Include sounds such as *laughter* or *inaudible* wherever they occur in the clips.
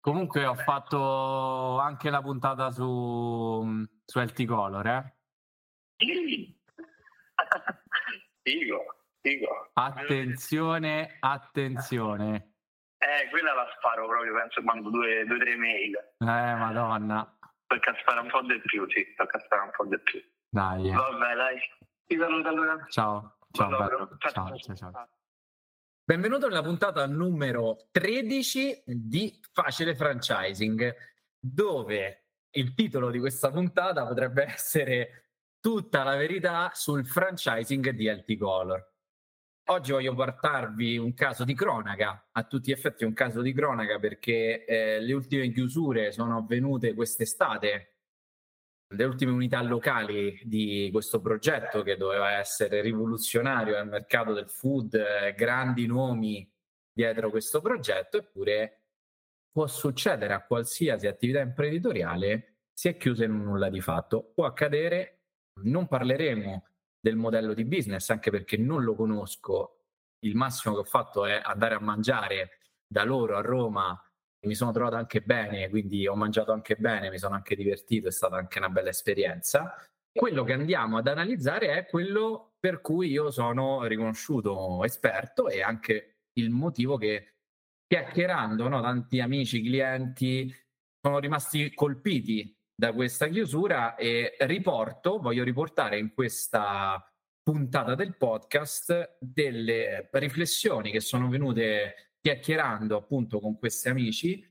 Comunque ho fatto anche la puntata su, su LT Color, eh? figo, figo. Attenzione, attenzione. Eh, quella la sparo proprio, penso, quando due o tre mail. Eh, madonna. Tocca spara un po' di più, sì, tocca spara un po' di più. Dai. Vabbè, dai. Ti saluto allora. Ciao. Ciao, Buon ciao, ciao, ciao. Benvenuto nella puntata numero 13 di Facile Franchising, dove il titolo di questa puntata potrebbe essere Tutta la verità sul franchising di LT Color. Oggi voglio portarvi un caso di cronaca, a tutti gli effetti un caso di cronaca perché eh, le ultime chiusure sono avvenute quest'estate le ultime unità locali di questo progetto che doveva essere rivoluzionario nel mercato del food, eh, grandi nomi dietro questo progetto, eppure può succedere a qualsiasi attività imprenditoriale si è chiusa in un nulla di fatto. Può accadere, non parleremo del modello di business, anche perché non lo conosco. Il massimo che ho fatto è andare a mangiare da loro a Roma mi sono trovato anche bene, quindi ho mangiato anche bene, mi sono anche divertito, è stata anche una bella esperienza. Quello che andiamo ad analizzare è quello per cui io sono riconosciuto esperto e anche il motivo che chiacchierando, no, tanti amici, clienti sono rimasti colpiti da questa chiusura e riporto, voglio riportare in questa puntata del podcast delle riflessioni che sono venute chiacchierando appunto con questi amici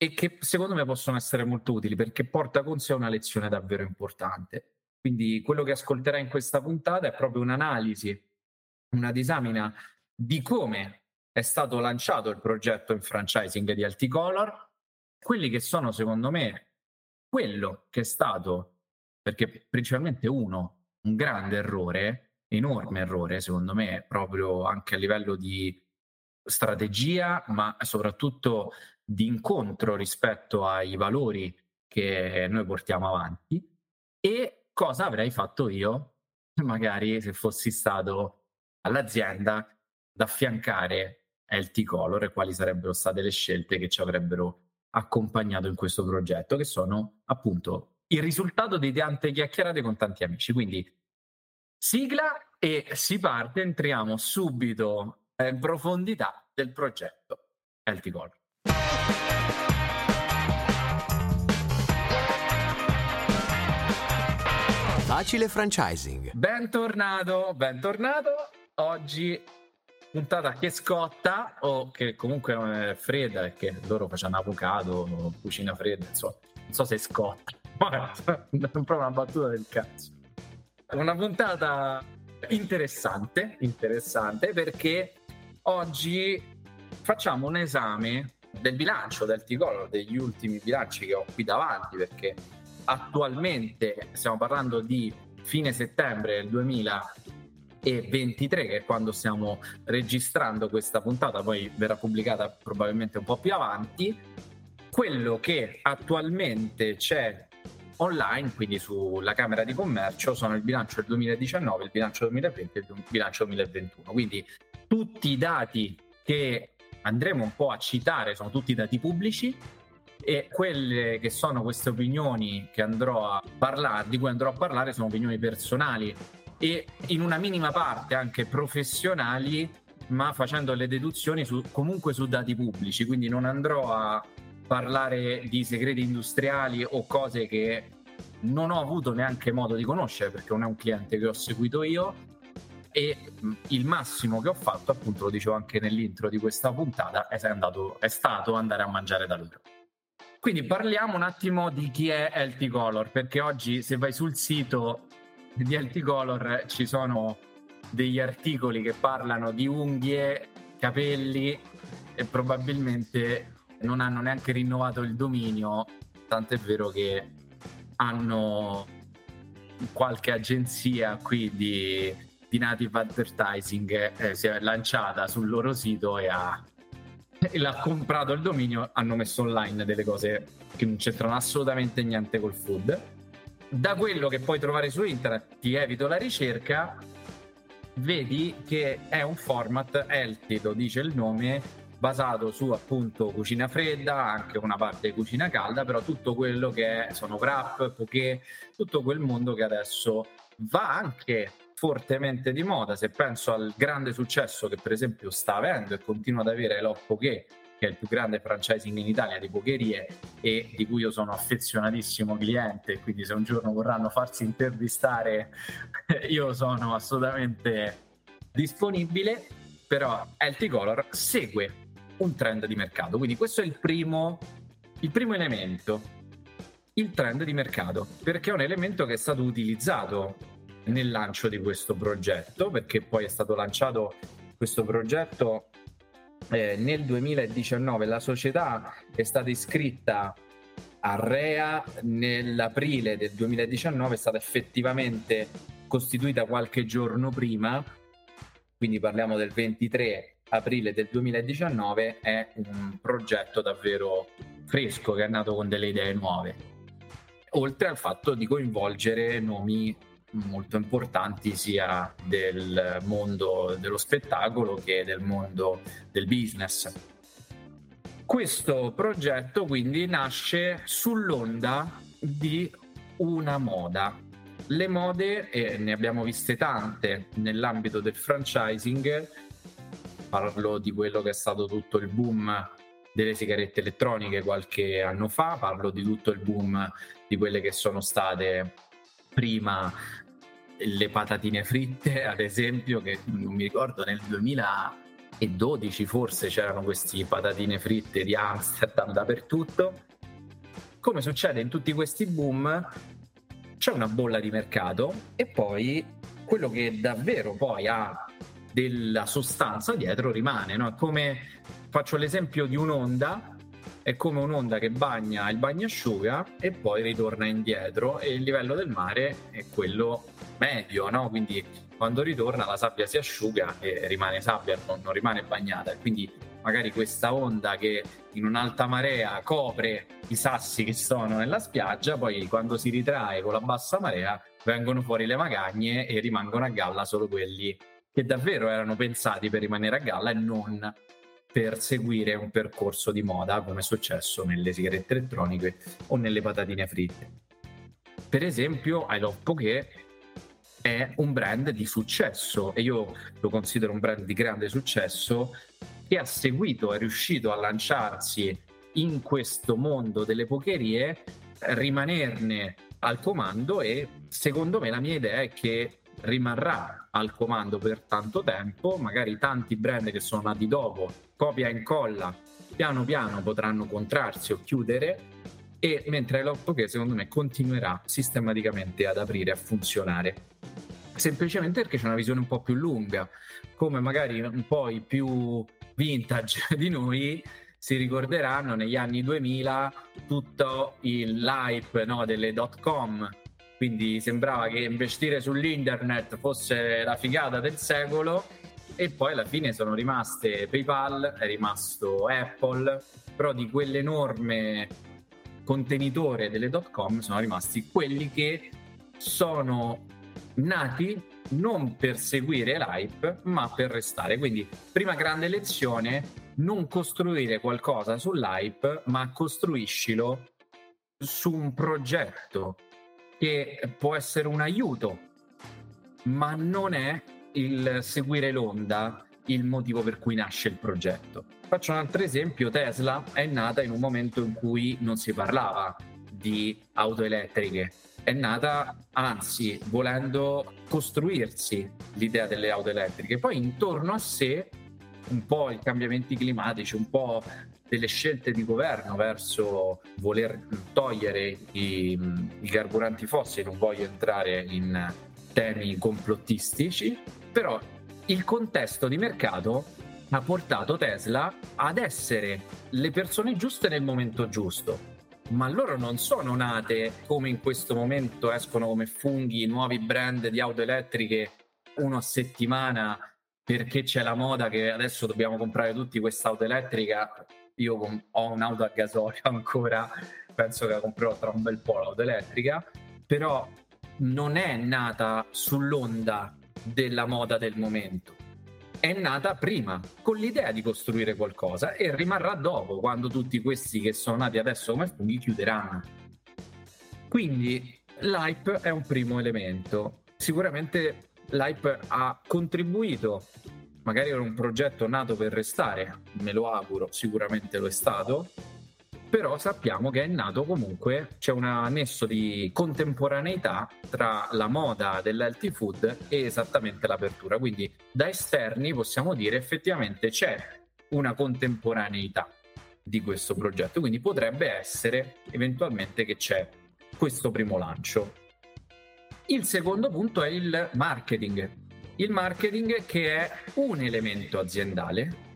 e che secondo me possono essere molto utili perché porta con sé una lezione davvero importante. Quindi quello che ascolterai in questa puntata è proprio un'analisi, una disamina di come è stato lanciato il progetto in franchising di Alticolor, quelli che sono secondo me quello che è stato, perché principalmente uno, un grande errore, enorme errore secondo me, proprio anche a livello di strategia, ma soprattutto di incontro rispetto ai valori che noi portiamo avanti. E cosa avrei fatto io *laughs* magari se fossi stato all'azienda ad affiancare LT Color e quali sarebbero state le scelte che ci avrebbero accompagnato in questo progetto che sono appunto il risultato di tante chiacchierate con tanti amici. Quindi sigla e si parte entriamo subito in profondità del progetto Healthy Goal. Facile franchising. Bentornato, bentornato. Oggi puntata che scotta o che comunque è fredda perché loro facciano avocado, cucina fredda, insomma, non so se scotta. *laughs* Ma è proprio una battuta del cazzo. Una puntata interessante, interessante perché oggi facciamo un esame del bilancio del T-Color, degli ultimi bilanci che ho qui davanti, perché attualmente stiamo parlando di fine settembre del 2023, che è quando stiamo registrando questa puntata, poi verrà pubblicata probabilmente un po' più avanti. Quello che attualmente c'è online, quindi sulla Camera di Commercio, sono il bilancio del 2019, il bilancio 2020 e il bilancio 2021. Quindi tutti i dati che andremo un po' a citare sono tutti dati pubblici e quelle che sono queste opinioni che andrò a parlare, di cui andrò a parlare sono opinioni personali e in una minima parte anche professionali, ma facendo le deduzioni su, comunque su dati pubblici, quindi non andrò a parlare di segreti industriali o cose che non ho avuto neanche modo di conoscere perché non è un cliente che ho seguito io e il massimo che ho fatto, appunto lo dicevo anche nell'intro di questa puntata, è, andato, è stato andare a mangiare da loro. Quindi parliamo un attimo di chi è LT Color, perché oggi se vai sul sito di LT Color ci sono degli articoli che parlano di unghie, capelli e probabilmente non hanno neanche rinnovato il dominio, tant'è vero che hanno qualche agenzia qui di di Native Advertising eh, si è lanciata sul loro sito e, ha, e l'ha comprato il dominio, hanno messo online delle cose che non c'entrano assolutamente niente col food. Da quello che puoi trovare su internet, ti evito la ricerca, vedi che è un format healthy, lo dice il nome, basato su appunto cucina fredda, anche una parte cucina calda, però tutto quello che è, sono wrap, poké, tutto quel mondo che adesso va anche fortemente di moda. Se penso al grande successo che per esempio sta avendo e continua ad avere Love che è il più grande franchising in Italia di pokerie e di cui io sono affezionatissimo cliente, quindi se un giorno vorranno farsi intervistare *laughs* io sono assolutamente disponibile, però LT Color segue un trend di mercato. Quindi questo è il primo, il primo elemento, il trend di mercato, perché è un elemento che è stato utilizzato nel lancio di questo progetto, perché poi è stato lanciato questo progetto eh, nel 2019. La società è stata iscritta a REA nell'aprile del 2019, è stata effettivamente costituita qualche giorno prima, quindi parliamo del 23 aprile del 2019 è un progetto davvero fresco che è nato con delle idee nuove, oltre al fatto di coinvolgere nomi molto importanti sia del mondo dello spettacolo che del mondo del business. Questo progetto quindi nasce sull'onda di una moda. Le mode, e ne abbiamo viste tante nell'ambito del franchising, parlo di quello che è stato tutto il boom delle sigarette elettroniche qualche anno fa, parlo di tutto il boom di quelle che sono state prima le patatine fritte, *laughs* ad esempio, che non mi ricordo nel 2012 forse c'erano queste patatine fritte di Amsterdam dappertutto. Come succede in tutti questi boom, c'è una bolla di mercato e poi quello che davvero poi ha della sostanza dietro rimane. No? Come faccio l'esempio di un'onda, è come un'onda che bagna il bagnasciuga e poi ritorna indietro e il livello del mare è quello medio, no? quindi quando ritorna la sabbia si asciuga e rimane sabbia, non, non rimane bagnata. Quindi magari questa onda che in un'alta marea copre i sassi che sono nella spiaggia, poi quando si ritrae con la bassa marea vengono fuori le magagne e rimangono a galla solo quelli che davvero erano pensati per rimanere a galla e non per seguire un percorso di moda come è successo nelle sigarette elettroniche o nelle patatine fritte. Per esempio, I Love Poké è un brand di successo e io lo considero un brand di grande successo che ha seguito, è riuscito a lanciarsi in questo mondo delle pocherie, rimanerne al comando e secondo me la mia idea è che rimarrà al comando per tanto tempo, magari tanti brand che sono nati dopo, copia e incolla, piano piano potranno contrarsi o chiudere. E mentre l'Oppo che secondo me continuerà sistematicamente ad aprire a funzionare. Semplicemente perché c'è una visione un po' più lunga come magari un po' i più vintage *laughs* di noi si ricorderanno negli anni 2000 tutto il hype no, delle dot com quindi sembrava che investire sull'internet fosse la figata del secolo e poi alla fine sono rimaste PayPal, è rimasto Apple, però di quell'enorme contenitore delle dot com sono rimasti quelli che sono nati non per seguire l'hype ma per restare. Quindi prima grande lezione, non costruire qualcosa sull'hype ma costruiscilo su un progetto che può essere un aiuto, ma non è il seguire l'onda il motivo per cui nasce il progetto. Faccio un altro esempio, Tesla è nata in un momento in cui non si parlava di auto elettriche, è nata anzi volendo costruirsi l'idea delle auto elettriche, poi intorno a sé un po' i cambiamenti climatici, un po' delle scelte di governo verso voler togliere i, i carburanti fossili, non voglio entrare in temi complottistici, però il contesto di mercato ha portato Tesla ad essere le persone giuste nel momento giusto. Ma loro non sono nate come in questo momento escono come funghi nuovi brand di auto elettriche uno a settimana perché c'è la moda che adesso dobbiamo comprare tutti questa auto elettrica io ho un'auto a gasolio *laughs* ancora, penso che la comprerò tra un bel po' l'auto elettrica, però non è nata sull'onda della moda del momento. è nata prima con l'idea di costruire qualcosa e rimarrà dopo quando tutti questi che sono nati adesso come funghi chiuderanno. Quindi l'hype è un primo elemento. Sicuramente l'hype ha contribuito, magari era un progetto nato per restare, me lo auguro, sicuramente lo è stato, però sappiamo che è nato comunque, c'è un nesso di contemporaneità tra la moda dell'healthy food e esattamente l'apertura. Quindi da esterni possiamo dire effettivamente c'è una contemporaneità di questo progetto, quindi potrebbe essere eventualmente che c'è questo primo lancio. Il secondo punto è il marketing. Il marketing che è un elemento aziendale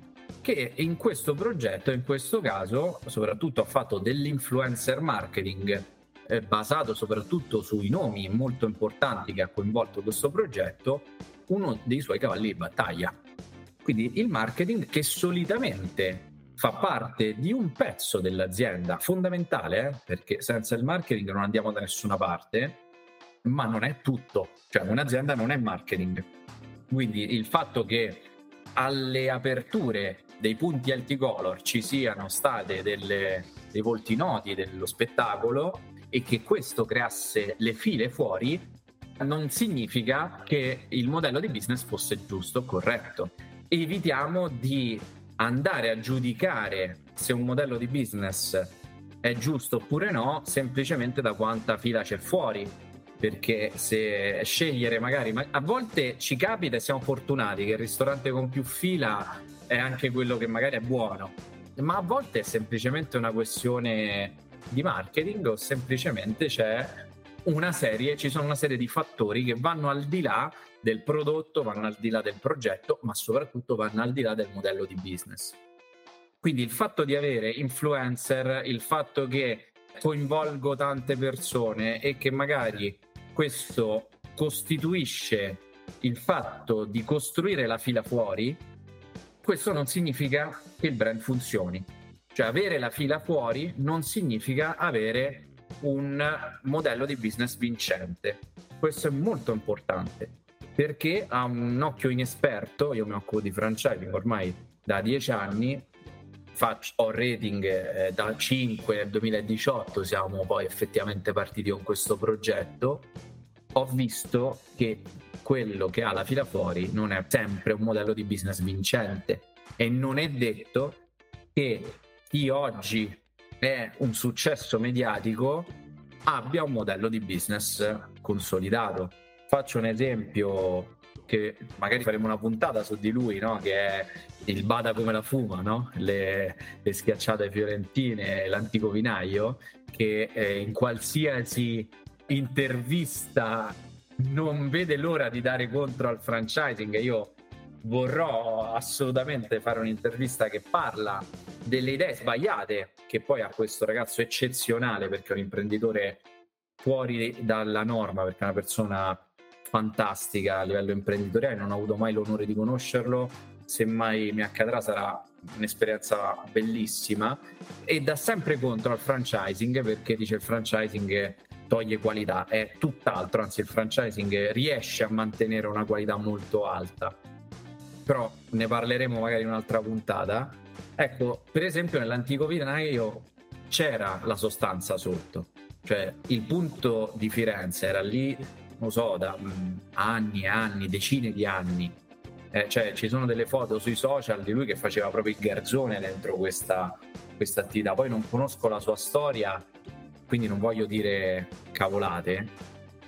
che in questo progetto, in questo caso, soprattutto ha fatto dell'influencer marketing eh, basato soprattutto sui nomi molto importanti che ha coinvolto questo progetto, uno dei suoi cavalli di battaglia. Quindi il marketing che solitamente fa parte di un pezzo dell'azienda fondamentale, eh, perché senza il marketing non andiamo da nessuna parte, ma non è tutto, cioè un'azienda non è marketing. Quindi il fatto che alle aperture dei punti alticolor ci siano state delle, dei volti noti dello spettacolo e che questo creasse le file fuori non significa che il modello di business fosse giusto o corretto. Evitiamo di andare a giudicare se un modello di business è giusto oppure no semplicemente da quanta fila c'è fuori perché se scegliere magari a volte ci capita e siamo fortunati che il ristorante con più fila è anche quello che magari è buono, ma a volte è semplicemente una questione di marketing o semplicemente c'è una serie, ci sono una serie di fattori che vanno al di là del prodotto, vanno al di là del progetto, ma soprattutto vanno al di là del modello di business. Quindi il fatto di avere influencer, il fatto che coinvolgo tante persone e che magari questo costituisce il fatto di costruire la fila fuori, questo non significa che il brand funzioni. Cioè avere la fila fuori non significa avere un modello di business vincente. Questo è molto importante perché a un occhio inesperto, io mi occupo di franchising ormai da dieci anni, faccio, ho rating eh, da 5 nel 2018, siamo poi effettivamente partiti con questo progetto, ho visto che quello che ha la fila fuori non è sempre un modello di business vincente e non è detto che chi oggi è un successo mediatico abbia un modello di business consolidato. Faccio un esempio che magari faremo una puntata su di lui, no? che è il Bada come la fuma, no? le, le, schiacciate fiorentine, l'antico vinaio, che eh, in qualsiasi intervista non vede l'ora di dare contro al franchising. Io vorrò assolutamente fare un'intervista che parla delle idee sbagliate che poi ha questo ragazzo eccezionale perché è un imprenditore fuori dalla norma, perché è una persona fantastica a livello imprenditoriale, non ho avuto mai l'onore di conoscerlo, se mai mi accadrà sarà un'esperienza bellissima e dà sempre contro al franchising perché dice il franchising toglie qualità, è tutt'altro, anzi il franchising riesce a mantenere una qualità molto alta. Però ne parleremo magari in un'altra puntata. Ecco, per esempio nell'antico vinaio c'era la sostanza sotto, cioè il punto di Firenze era lì, non so, da mm, anni e anni, decine di anni. Eh, cioè ci sono delle foto sui social di lui che faceva proprio il garzone dentro questa, questa attività. Poi non conosco la sua storia, quindi non voglio dire cavolate,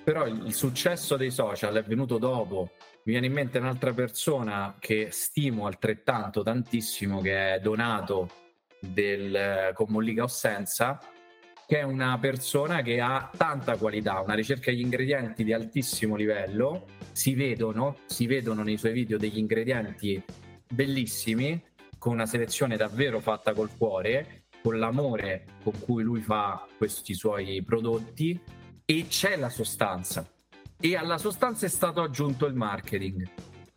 però il, il successo dei social è venuto dopo. Mi viene in mente un'altra persona che stimo altrettanto tantissimo, che è Donato del, con Mollica Ossenza, che è una persona che ha tanta qualità, una ricerca degli ingredienti di altissimo livello, si vedono, si vedono nei suoi video degli ingredienti bellissimi, con una selezione davvero fatta col cuore con l'amore con cui lui fa questi suoi prodotti. E c'è la sostanza. E alla sostanza è stato aggiunto il marketing.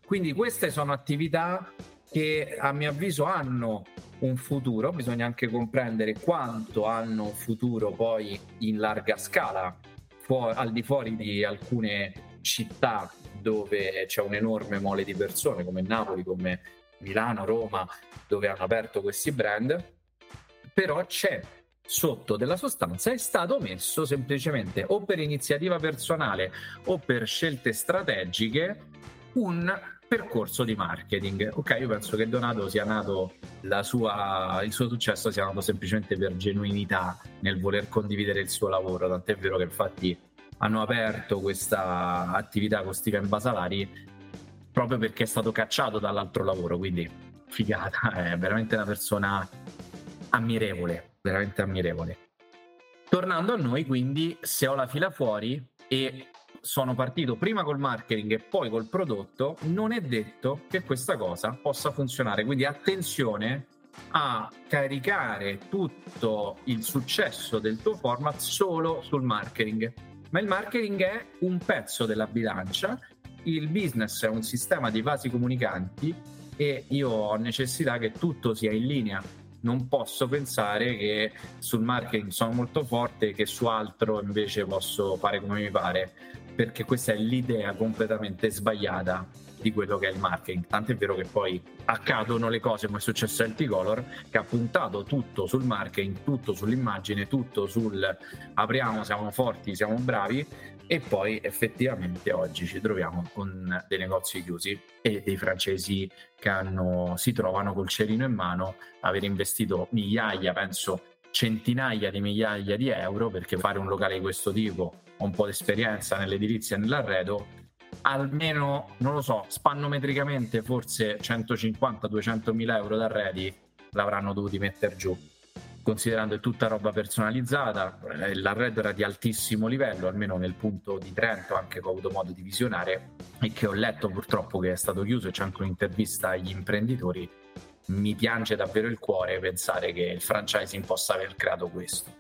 Quindi queste sono attività che a mio avviso hanno un futuro, bisogna anche comprendere quanto hanno un futuro poi in larga scala, fu- al di fuori di alcune città dove c'è un'enorme mole di persone come Napoli, come Milano, Roma, dove hanno aperto questi brand, però c'è sotto della sostanza è stato messo semplicemente o per iniziativa personale o per scelte strategiche un percorso di marketing. Ok, io penso che Donato sia nato sua, il suo successo sia nato semplicemente per genuinità nel voler condividere il suo lavoro, tant'è vero che infatti hanno aperto questa attività con Steven Basalari proprio perché è stato cacciato dall'altro lavoro, quindi figata, *laughs* è veramente una persona ammirevole, veramente ammirevole. Tornando a noi, quindi, se ho la fila fuori e sono partito prima col marketing e poi col prodotto, non è detto che questa cosa possa funzionare. Quindi attenzione a caricare tutto il successo del tuo format solo sul marketing. Ma il marketing è un pezzo della bilancia, il business è un sistema di vasi comunicanti e io ho necessità che tutto sia in linea non posso pensare che sul marketing sono molto forte e che su altro invece posso fare come mi pare, perché questa è l'idea completamente sbagliata di quello che è il marketing. Tant'è vero che poi accadono le cose come è successo a Color, che ha puntato tutto sul marketing, tutto sull'immagine, tutto sul apriamo, siamo forti, siamo bravi e poi effettivamente oggi ci troviamo con dei negozi chiusi e dei francesi che hanno, si trovano col cerino in mano, aver investito migliaia, penso centinaia di migliaia di euro perché fare un locale di questo tipo un po' di esperienza nell'edilizia e nell'arredo almeno non lo so spannometricamente forse 150-200 mila euro d'arredi l'avranno dovuti mettere giù considerando è tutta roba personalizzata, eh, l'arredo era di altissimo livello, almeno nel punto di Trento, anche che ho avuto modo di visionare e che ho letto purtroppo che è stato chiuso e c'è anche un'intervista agli imprenditori. Mi piange davvero il cuore pensare che il franchising possa aver creato questo.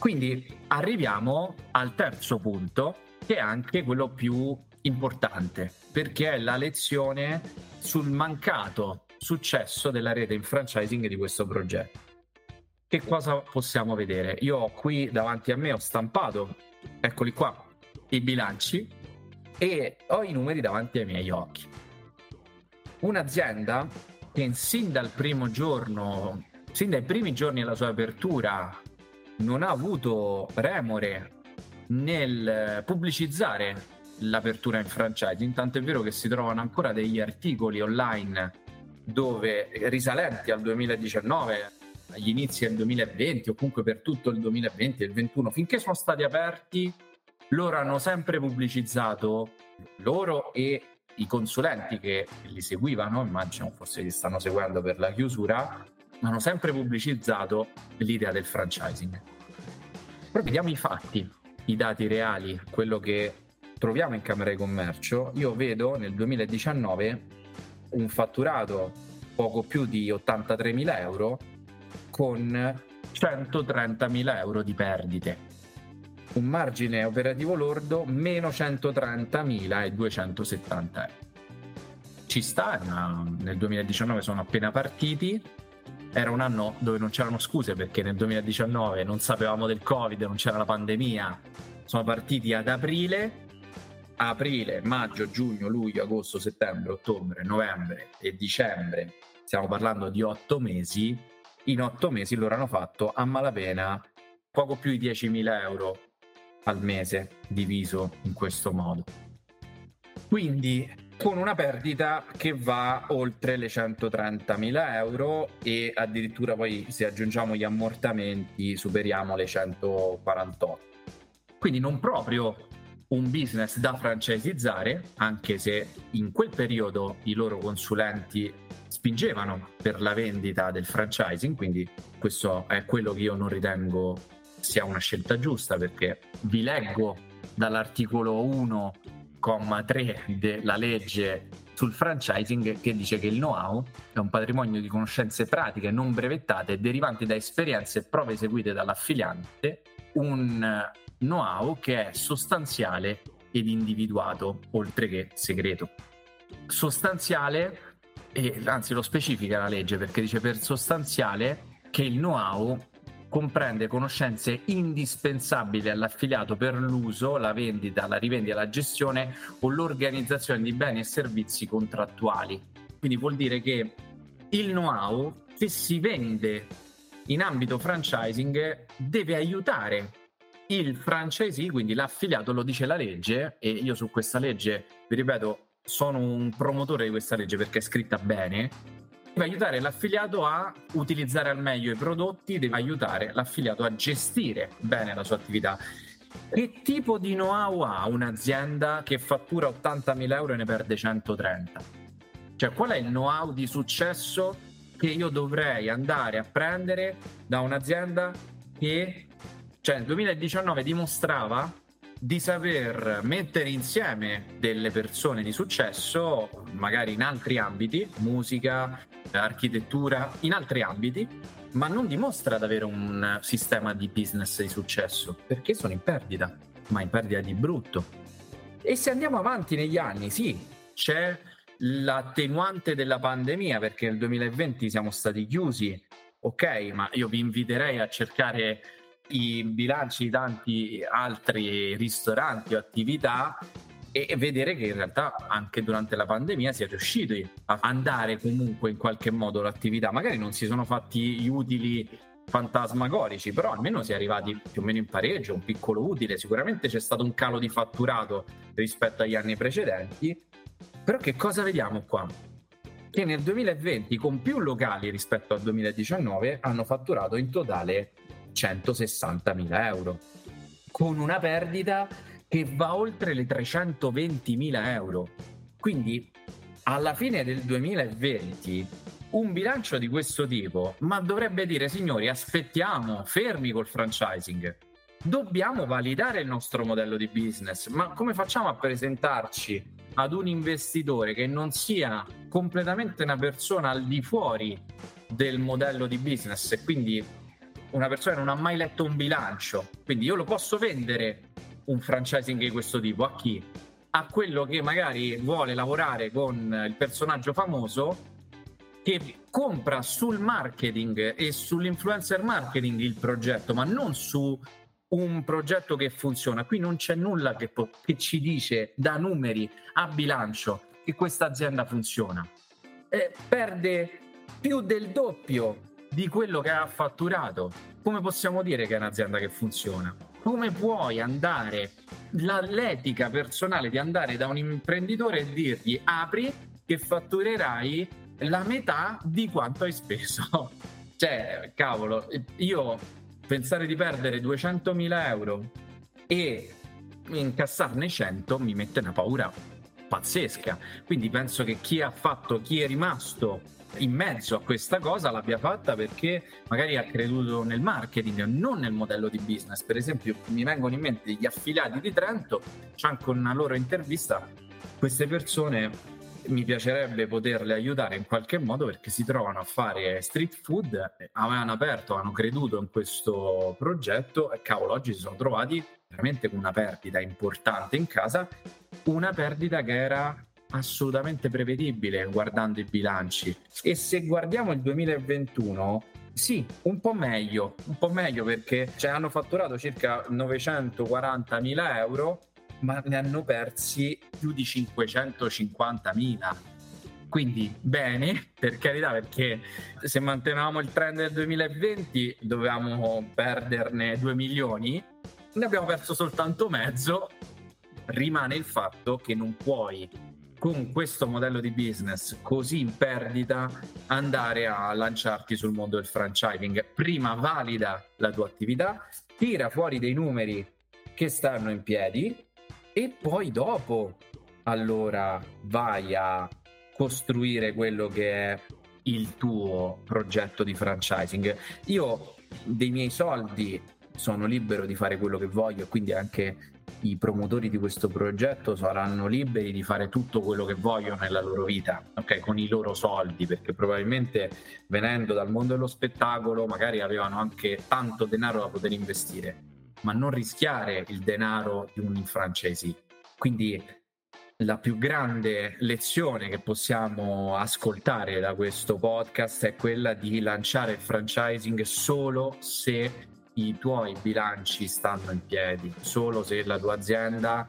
Quindi arriviamo al terzo punto, che è anche quello più importante, perché è la lezione sul mancato successo della rete in franchising di questo progetto che cosa possiamo vedere? Io ho qui davanti a me, ho stampato, eccoli qua, i bilanci e ho i numeri davanti ai miei occhi. Un'azienda che sin dal primo giorno, sin dai primi giorni della sua apertura, non ha avuto remore nel pubblicizzare l'apertura in franchising, tanto è vero che si trovano ancora degli articoli online dove risalenti al 2019 agli inizi del 2020 o comunque per tutto il 2020 e il 2021, finché sono stati aperti, loro hanno sempre pubblicizzato, loro e i consulenti che li seguivano, immagino forse li stanno seguendo per la chiusura, hanno sempre pubblicizzato l'idea del franchising. Però vediamo i fatti, i dati reali, quello che troviamo in Camera di Commercio. Io vedo nel 2019 un fatturato poco più di 83.000 euro con 130.000 euro di perdite. Un margine operativo lordo meno 130.270 euro. Ci sta, nel 2019 sono appena partiti, era un anno dove non c'erano scuse perché nel 2019 non sapevamo del Covid, non c'era la pandemia, sono partiti ad aprile, aprile, maggio, giugno, luglio, agosto, settembre, ottobre, novembre e dicembre, stiamo parlando di otto mesi, in otto mesi loro hanno fatto a malapena poco più di 10.000 euro al mese diviso in questo modo. Quindi con una perdita che va oltre le 130.000 euro e addirittura poi se aggiungiamo gli ammortamenti superiamo le 148. Quindi non proprio un business da francesizzare, anche se in quel periodo i loro consulenti spingevano per la vendita del franchising, quindi questo è quello che io non ritengo sia una scelta giusta perché vi leggo dall'articolo 1,3 della legge sul franchising che dice che il know-how è un patrimonio di conoscenze pratiche non brevettate derivanti da esperienze e prove eseguite dall'affiliante, un know-how che è sostanziale ed individuato oltre che segreto. Sostanziale e anzi lo specifica la legge perché dice per sostanziale che il know-how comprende conoscenze indispensabili all'affiliato per l'uso, la vendita, la rivendita, la gestione o l'organizzazione di beni e servizi contrattuali. Quindi vuol dire che il know-how che si vende in ambito franchising deve aiutare il franchisee, quindi l'affiliato, lo dice la legge e io su questa legge, vi ripeto, sono un promotore di questa legge perché è scritta bene, aiutare l'affiliato a utilizzare al meglio i prodotti, deve aiutare l'affiliato a gestire bene la sua attività. Che tipo di know-how ha un'azienda che fattura 80.000 euro e ne perde 130? Cioè, qual è il know-how di successo che io dovrei andare a prendere da un'azienda che cioè, nel 2019 dimostrava di saper mettere insieme delle persone di successo, magari in altri ambiti, musica, architettura, in altri ambiti, ma non dimostra di avere un sistema di business di successo, perché sono in perdita, ma in perdita di brutto. E se andiamo avanti negli anni, sì, c'è l'attenuante della pandemia, perché nel 2020 siamo stati chiusi, ok, ma io vi inviterei a cercare i bilanci di tanti altri ristoranti o attività e vedere che in realtà anche durante la pandemia si è riusciti a andare comunque in qualche modo l'attività. Magari non si sono fatti gli utili fantasmagorici, però almeno si è arrivati più o meno in pareggio, un piccolo utile. Sicuramente c'è stato un calo di fatturato rispetto agli anni precedenti. Però che cosa vediamo qua? Che nel 2020 con più locali rispetto al 2019 hanno fatturato in totale 160.000 euro, con una perdita che va oltre le 320.000 euro. Quindi alla fine del 2020 un bilancio di questo tipo, ma dovrebbe dire signori aspettiamo, fermi col franchising, dobbiamo validare il nostro modello di business, ma come facciamo a presentarci ad un investitore che non sia completamente una persona al di fuori del modello di business e quindi una persona non ha mai letto un bilancio, quindi io lo posso vendere un franchising di questo tipo a chi? A quello che magari vuole lavorare con il personaggio famoso che compra sul marketing e sull'influencer marketing il progetto, ma non su un progetto che funziona. Qui non c'è nulla che, po- che ci dice da numeri a bilancio che questa azienda funziona. E perde più del doppio di quello che ha fatturato, come possiamo dire che è un'azienda che funziona? Come puoi andare, l'etica personale di andare da un imprenditore e dirgli apri che fatturerai la metà di quanto hai speso? *laughs* cioè, cavolo, io pensare di perdere 200.000 euro e incassarne 100 mi mette una paura pazzesca. Quindi penso che chi ha fatto, chi è rimasto in mezzo a questa cosa l'abbia fatta perché magari ha creduto nel marketing, non nel modello di business. Per esempio, mi vengono in mente gli affiliati di Trento, c'è anche una loro intervista, queste persone mi piacerebbe poterle aiutare in qualche modo perché si trovano a fare street food, avevano aperto, hanno creduto in questo progetto e cavolo, oggi si sono trovati veramente con una perdita importante in casa, una perdita che era assolutamente prevedibile guardando i bilanci. E se guardiamo il 2021, sì, un po' meglio, un po' meglio perché cioè, hanno fatturato circa 940 mila euro, ma ne hanno persi più di 550 mila. Quindi bene, per carità, perché se mantenevamo il trend del 2020 dovevamo perderne 2 milioni, ne abbiamo perso soltanto mezzo. Rimane il fatto che non puoi con questo modello di business così in perdita andare a lanciarti sul mondo del franchising. Prima valida la tua attività, tira fuori dei numeri che stanno in piedi e poi dopo allora vai a costruire quello che è il tuo progetto di franchising. Io dei miei soldi sono libero di fare quello che voglio, quindi anche i promotori di questo progetto saranno liberi di fare tutto quello che vogliono nella loro vita, ok? Con i loro soldi, perché probabilmente venendo dal mondo dello spettacolo magari avevano anche tanto denaro da poter investire, ma non rischiare il denaro di un franchisee. Quindi la più grande lezione che possiamo ascoltare da questo podcast è quella di lanciare il franchising solo se i tuoi bilanci stanno in piedi, solo se la tua azienda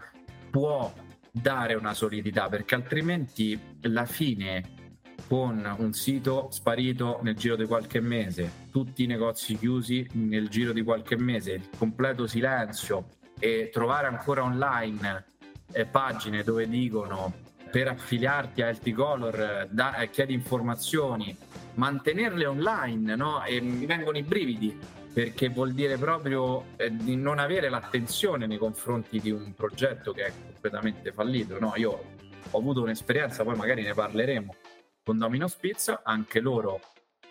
può dare una solidità, perché altrimenti la fine con un sito sparito nel giro di qualche mese, tutti i negozi chiusi nel giro di qualche mese, il completo silenzio e trovare ancora online eh, pagine dove dicono per affiliarti a LT Color da, eh, chiedi informazioni, mantenerle online, no? E mi vengono i brividi perché vuol dire proprio eh, di non avere l'attenzione nei confronti di un progetto che è completamente fallito. No? Io ho avuto un'esperienza, poi magari ne parleremo con Domino Spizza, anche loro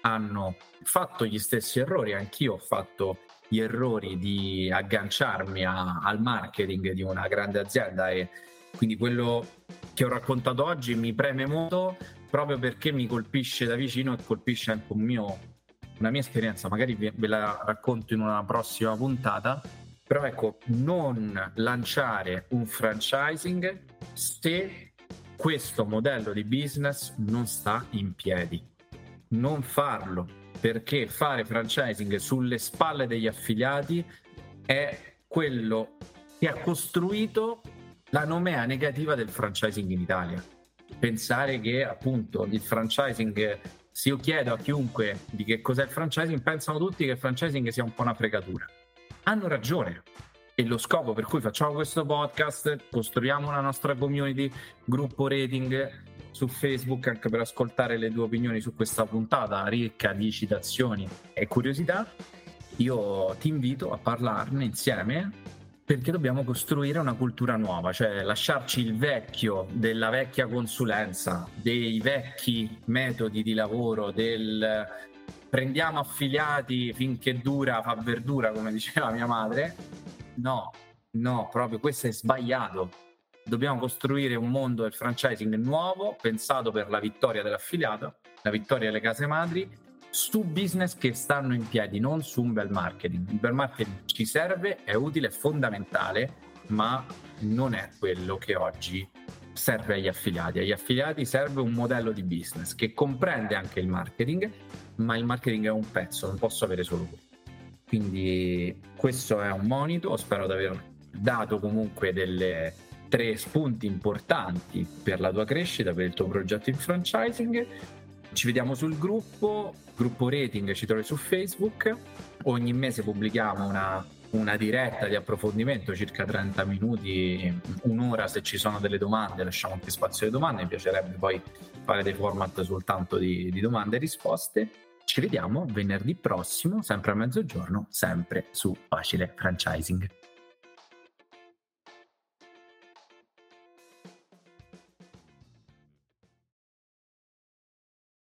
hanno fatto gli stessi errori, anch'io ho fatto gli errori di agganciarmi a, al marketing di una grande azienda e quindi quello che ho raccontato oggi mi preme molto proprio perché mi colpisce da vicino e colpisce anche un mio, una mia esperienza, magari ve la racconto in una prossima puntata, però ecco, non lanciare un franchising se questo modello di business non sta in piedi. Non farlo perché fare franchising sulle spalle degli affiliati è quello che ha costruito la nomea negativa del franchising in Italia. Pensare che appunto il franchising, se io chiedo a chiunque di che cos'è il franchising, pensano tutti che il franchising sia un po' una fregatura. Hanno ragione. E lo scopo per cui facciamo questo podcast, costruiamo la nostra community, gruppo rating su Facebook anche per ascoltare le tue opinioni su questa puntata ricca di citazioni e curiosità. Io ti invito a parlarne insieme perché dobbiamo costruire una cultura nuova, cioè lasciarci il vecchio della vecchia consulenza, dei vecchi metodi di lavoro, del prendiamo affiliati finché dura, fa verdura, come diceva mia madre. No, no, proprio questo è sbagliato. Dobbiamo costruire un mondo del franchising nuovo, pensato per la vittoria dell'affiliato, la vittoria delle case madri su business che stanno in piedi, non su un bel marketing. Il bel marketing ci serve, è utile, è fondamentale, ma non è quello che oggi serve agli affiliati. Agli affiliati serve un modello di business che comprende anche il marketing, ma il marketing è un pezzo, non posso avere solo quello. Quindi questo è un monito, spero di aver dato comunque delle tre spunti importanti per la tua crescita, per il tuo progetto in franchising ci vediamo sul gruppo, gruppo rating ci trovi su Facebook, ogni mese pubblichiamo una, una diretta di approfondimento, circa 30 minuti, un'ora se ci sono delle domande, lasciamo anche spazio alle domande, mi piacerebbe poi fare dei format soltanto di, di domande e risposte. Ci vediamo venerdì prossimo, sempre a mezzogiorno, sempre su Facile Franchising.